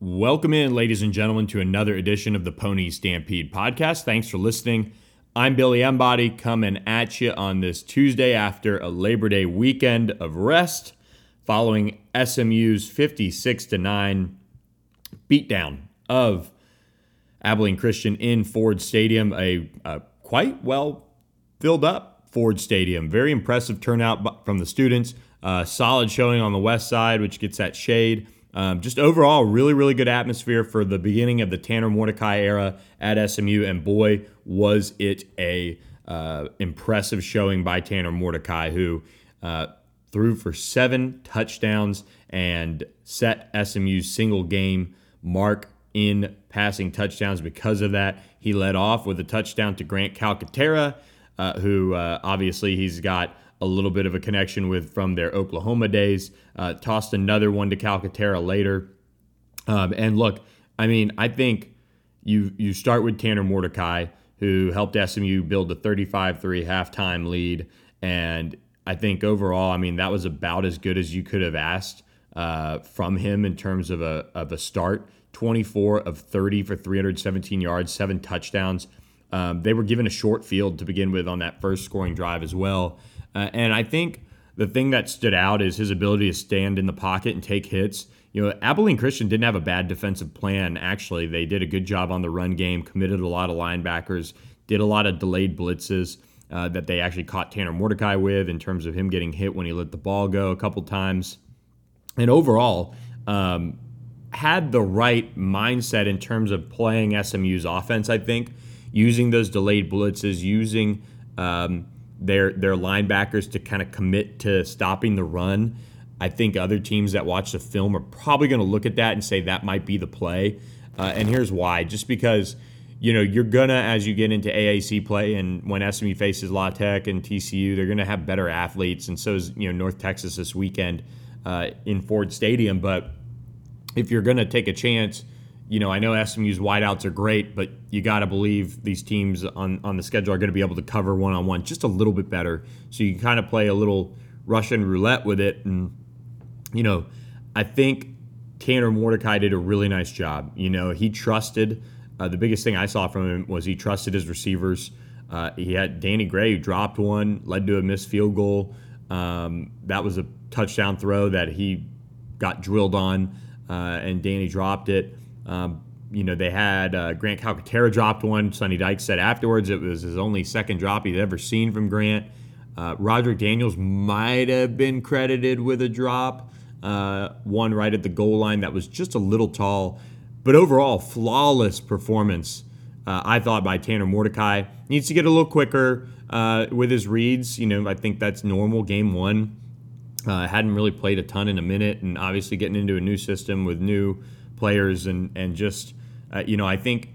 Welcome in, ladies and gentlemen, to another edition of the Pony Stampede podcast. Thanks for listening. I'm Billy Embody coming at you on this Tuesday after a Labor Day weekend of rest following SMU's 56 to 9 beatdown of Abilene Christian in Ford Stadium, a, a quite well filled up Ford Stadium. Very impressive turnout from the students. Uh, solid showing on the west side, which gets that shade. Um, just overall, really, really good atmosphere for the beginning of the Tanner Mordecai era at SMU, and boy, was it a uh, impressive showing by Tanner Mordecai, who uh, threw for seven touchdowns and set SMU's single game mark in passing touchdowns. Because of that, he led off with a touchdown to Grant Calcaterra, uh, who uh, obviously he's got a little bit of a connection with from their Oklahoma days. Uh, tossed another one to Calcaterra later. Um, and look, I mean, I think you you start with Tanner Mordecai, who helped SMU build a 35-3 halftime lead, and I think overall, I mean, that was about as good as you could have asked uh, from him in terms of a of a start. 24 of 30 for 317 yards, seven touchdowns. Um, they were given a short field to begin with on that first scoring drive as well. Uh, and I think the thing that stood out is his ability to stand in the pocket and take hits. You know, Abilene Christian didn't have a bad defensive plan, actually. They did a good job on the run game, committed a lot of linebackers, did a lot of delayed blitzes uh, that they actually caught Tanner Mordecai with in terms of him getting hit when he let the ball go a couple times. And overall, um, had the right mindset in terms of playing SMU's offense, I think, using those delayed blitzes, using. Um, their their linebackers to kind of commit to stopping the run. I think other teams that watch the film are probably going to look at that and say that might be the play. Uh, and here's why: just because you know you're gonna as you get into AAC play and when SMU faces La Tech and TCU, they're gonna have better athletes, and so is you know North Texas this weekend uh, in Ford Stadium. But if you're gonna take a chance you know, I know SMU's wideouts are great, but you got to believe these teams on, on the schedule are going to be able to cover one on one just a little bit better. So you can kind of play a little Russian roulette with it. And, you know, I think Tanner Mordecai did a really nice job. You know, he trusted, uh, the biggest thing I saw from him was he trusted his receivers. Uh, he had Danny Gray who dropped one, led to a missed field goal. Um, that was a touchdown throw that he got drilled on, uh, and Danny dropped it. Um, you know, they had uh, Grant Calcaterra dropped one. Sonny Dykes said afterwards it was his only second drop he'd ever seen from Grant. Uh, Roderick Daniels might have been credited with a drop, uh, one right at the goal line that was just a little tall. But overall, flawless performance, uh, I thought, by Tanner Mordecai. Needs to get a little quicker uh, with his reads. You know, I think that's normal. Game one, uh, hadn't really played a ton in a minute, and obviously getting into a new system with new players and and just uh, you know I think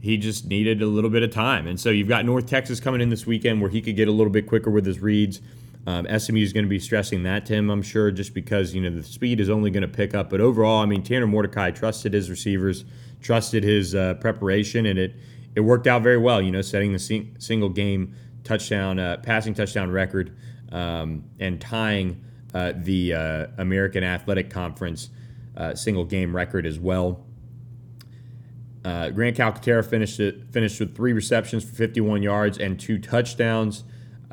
he just needed a little bit of time. And so you've got North Texas coming in this weekend where he could get a little bit quicker with his reads. Um, SMU is going to be stressing that to him, I'm sure, just because you know the speed is only going to pick up. But overall, I mean, Tanner Mordecai trusted his receivers, trusted his uh, preparation, and it it worked out very well. You know, setting the sing- single game touchdown, uh, passing touchdown record, um, and tying uh, the uh, American Athletic Conference uh, single game record as well. Uh, Grant Calcaterra finished it, finished with three receptions for 51 yards and two touchdowns.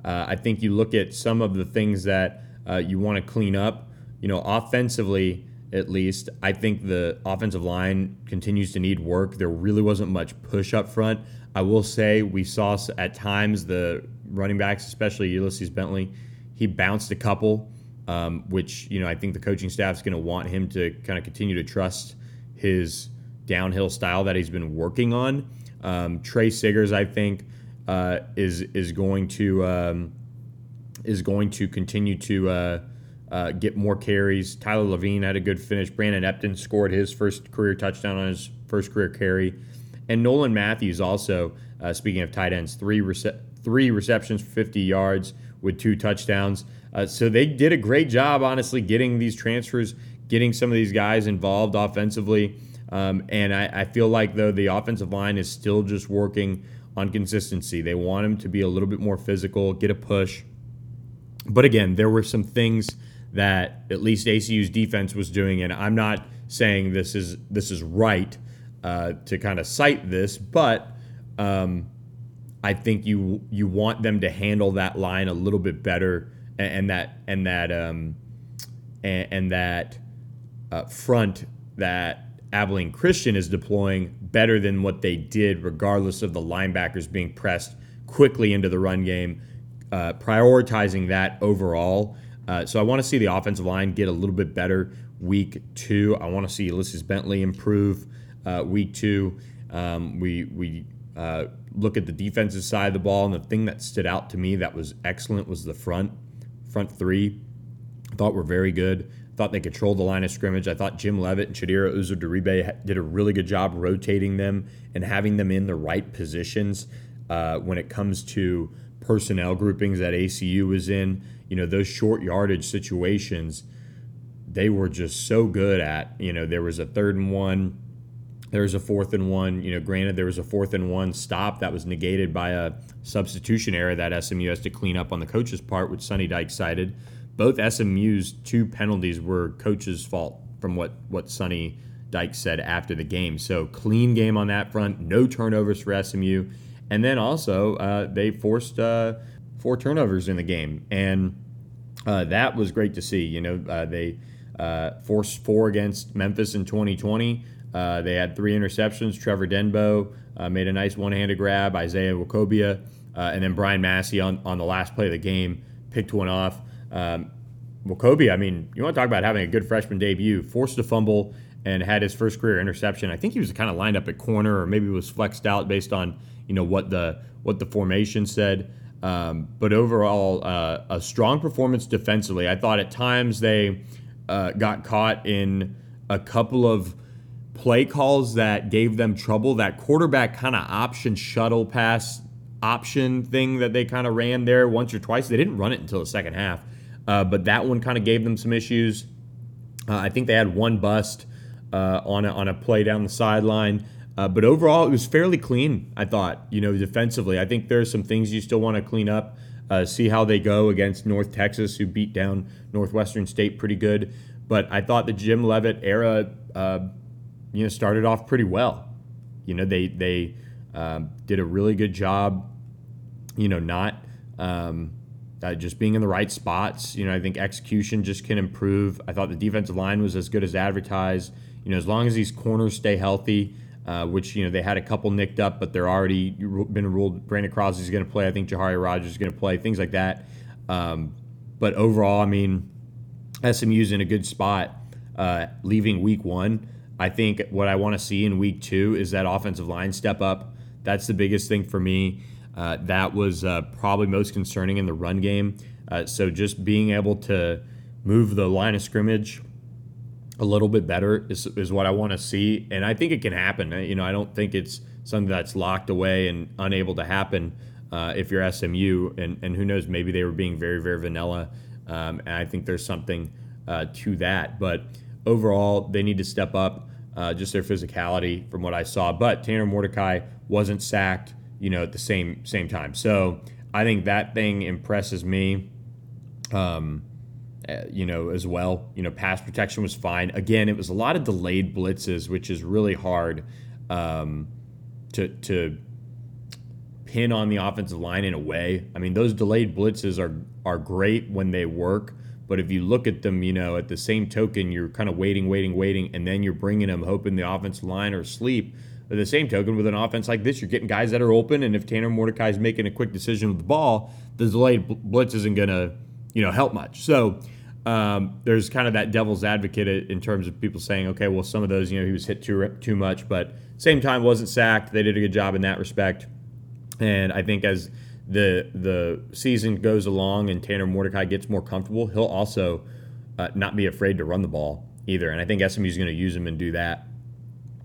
Uh, I think you look at some of the things that uh, you want to clean up. You know, offensively, at least, I think the offensive line continues to need work. There really wasn't much push up front. I will say we saw at times the running backs, especially Ulysses Bentley, he bounced a couple um, which you know I think the coaching staff is going to want him to kind of continue to trust his downhill style that he's been working on. Um, Tre Siggers, I think, uh, is is going to um, is going to continue to uh, uh, get more carries. Tyler Lavine had a good finish. Brandon Epton scored his first career touchdown on his first career carry. And Nolan Matthews also, uh, speaking of tight ends, three, rece- three receptions for 50 yards with two touchdowns. Uh, so they did a great job, honestly, getting these transfers, getting some of these guys involved offensively. Um, and I, I, feel like, though, the offensive line is still just working on consistency. They want him to be a little bit more physical, get a push. But again, there were some things that at least ACU's defense was doing, and I'm not saying this is this is right uh, to kind of cite this, but um, I think you you want them to handle that line a little bit better, and, and that and that um, and, and that uh, front that Abilene Christian is deploying better than what they did, regardless of the linebackers being pressed quickly into the run game, uh, prioritizing that overall. Uh, so I want to see the offensive line get a little bit better week two. I want to see Ulysses Bentley improve uh, week two. Um, we we uh, look at the defensive side of the ball, and the thing that stood out to me that was excellent was the front front three. I thought were very good I thought they controlled the line of scrimmage. I thought Jim Leavitt and Chidera Uzo-Diribe did a really good job rotating them and having them in the right positions uh, when it comes to personnel groupings that ACU was in. You know, those short yardage situations, they were just so good at. You know, there was a third and one, there was a fourth and one. You know, granted, there was a fourth and one stop that was negated by a substitution error that SMU has to clean up on the coach's part, which Sonny Dyke cited both SMU's two penalties were coach's fault from what what Sonny Dykes said after the game. So clean game on that front, no turnovers for SMU, and then also uh, they forced uh, four turnovers in the game, and uh, that was great to see. You know, uh, they uh, forced four against Memphis in 2020. Uh, they had three interceptions. Trevor Denbow made a nice one-handed grab. Isaiah Nwokobia, and then Brian Massey on, on the last play of the game picked one off. Um, Kobe, I mean, you want to talk about having a good freshman debut, forced a fumble and had his first career interception. I think he was kind of lined up at corner or maybe was flexed out based on, you know, what the what the formation said. Um, but overall, uh, a strong performance defensively. I thought at times they uh, got caught in a couple of play calls that gave them trouble. That quarterback kind of option shuttle pass option thing that they kind of ran there once or twice. They didn't run it until the second half. Uh, but that one kind of gave them some issues. Uh, I think they had one bust uh, on a, on a play down the sideline. Uh, but overall, it was fairly clean. I thought, you know, defensively. I think there's some things you still want to clean up. Uh, see how they go against North Texas, who beat down Northwestern State pretty good. But I thought the Jim Leavitt era, uh, you know, started off pretty well. You know, they they um, did a really good job. You know, not um, uh, just being in the right spots. You know, I think execution just can improve. I thought the defensive line was as good as advertised. You know, as long as these corners stay healthy, uh, which you know they had a couple nicked up, but they're already been ruled. Brandon Crosby is going to play. I think Jahari Rogers is going to play. Things like that. Um, but overall, I mean, SMU's in a good spot. Uh, leaving week one, I think what I want to see in week two is that offensive line step up. That's the biggest thing for me. Uh, that was uh, probably most concerning in the run game. Uh, so just being able to move the line of scrimmage a little bit better is, is what I want to see, and I think it can happen. You know, I don't think it's something that's locked away and unable to happen uh, if you're SMU, and and who knows, maybe they were being very very vanilla, um, and I think there's something uh, to that. But overall, they need to step up. Uh, just their physicality from what I saw. But Tanner Mordecai wasn't sacked you know, at the same same time. So I think that thing impresses me. Um, uh, you know, as well. You know, pass protection was fine. Again, it was a lot of delayed blitzes, which is really hard um, to to pin on the offensive line in a way. I mean, those delayed blitzes are are great when they work, but if you look at them, you know, at the same token, you're kind of waiting, waiting, waiting, and then you're bringing them, hoping the offense line or sleep. But the same token, with an offense like this, you're getting guys that are open, and if Tanner Mordecai is making a quick decision with the ball, the delayed blitz isn't going to, you know, help much. So um, there's kind of that devil's advocate in terms of people saying, okay, well, some of those, you know, he was hit too too much, but same time wasn't sacked. They did a good job in that respect, and I think as the the season goes along and Tanner Mordecai gets more comfortable, he'll also uh, not be afraid to run the ball either. And I think SMU is going to use him and do that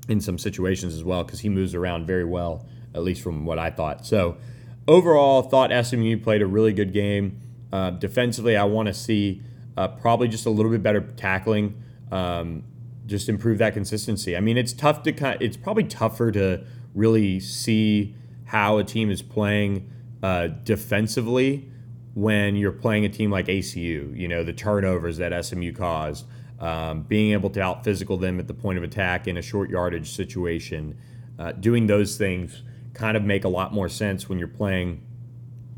in some situations as well because he moves around very well, at least from what I thought. So overall, thought SMU played a really good game. Uh, defensively, I want to see uh, probably just a little bit better tackling. Um, just improve that consistency. I mean, it's tough to kind. It's probably tougher to really see how a team is playing uh, defensively when you're playing a team like ACU. You know, the turnovers that SMU caused, um, being able to out physical them at the point of attack in a short yardage situation, uh, doing those things kind of make a lot more sense when you're playing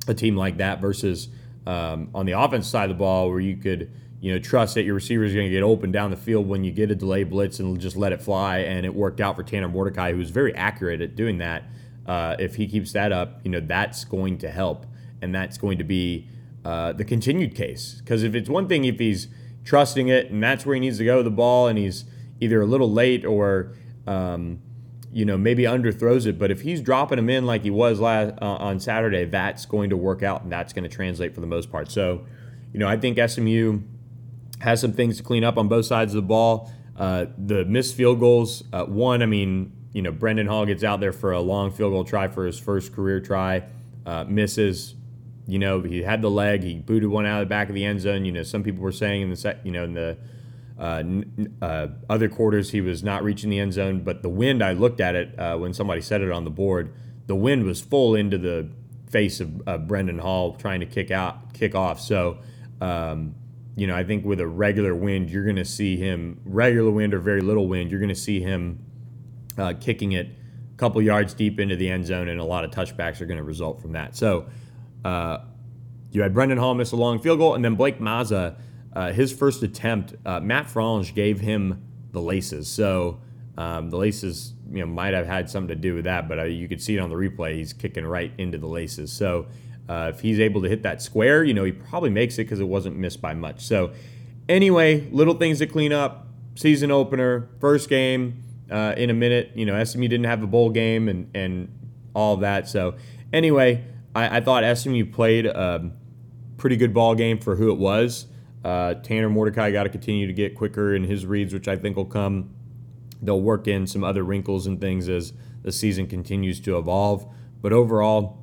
a team like that versus um, on the offense side of the ball where you could you know trust that your receiver is going to get open down the field when you get a delay blitz and just let it fly and it worked out for Tanner Mordecai who was very accurate at doing that uh, if he keeps that up you know that's going to help and that's going to be uh, the continued case because if it's one thing if he's trusting it and that's where he needs to go the ball and he's either a little late or um, you know, maybe underthrows it. But if he's dropping him in like he was last uh, on Saturday, that's going to work out and that's going to translate for the most part. So, you know, I think SMU has some things to clean up on both sides of the ball. Uh, the missed field goals, uh, one, I mean, you know, Brendan Hall gets out there for a long field goal try for his first career try, uh, misses. You know, he had the leg, he booted one out of the back of the end zone. You know, some people were saying in the you know, in the uh, uh, other quarters, he was not reaching the end zone, but the wind, I looked at it uh, when somebody said it on the board. The wind was full into the face of Brendan Hall trying to kick out, kick off. So, um, you know, I think with a regular wind, you're going to see him, regular wind or very little wind, you're going to see him uh, kicking it a couple yards deep into the end zone, and a lot of touchbacks are going to result from that. So, uh, you had Brendan Hall miss a long field goal, and then Blake Mazza uh, his first attempt, uh, Matt Frange gave him the laces. So um, the laces, you know, might have had something to do with that, but uh, you could see it on the replay. He's kicking right into the laces. So uh, if he's able to hit that square, you know, he probably makes it because it wasn't missed by much. So anyway, little things to clean up. Season opener, first game uh, in a minute. You know, SMU didn't have a bowl game and and all that. So anyway, I, I thought SMU played a pretty good ball game for who it was. Uh, Tanner Mordecai got to continue to get quicker in his reads, which I think will come. They'll work in some other wrinkles and things as the season continues to evolve. But overall,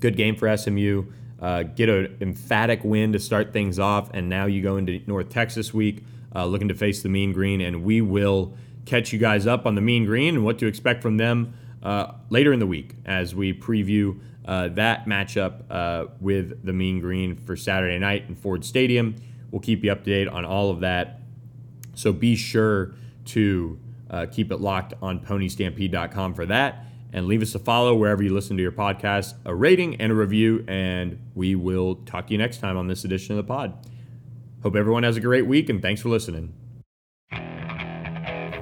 good game for SMU. Uh, get an emphatic win to start things off, and now you go into North Texas week uh, looking to face the Mean Green, and we will catch you guys up on the Mean Green and what to expect from them uh, later in the week as we preview uh, that matchup uh, with the Mean Green for Saturday night in Ford Stadium. We'll keep you up to date on all of that. So be sure to uh, keep it locked on ponystampede.com for that. And leave us a follow wherever you listen to your podcast, a rating and a review. And we will talk to you next time on this edition of the pod. Hope everyone has a great week and thanks for listening.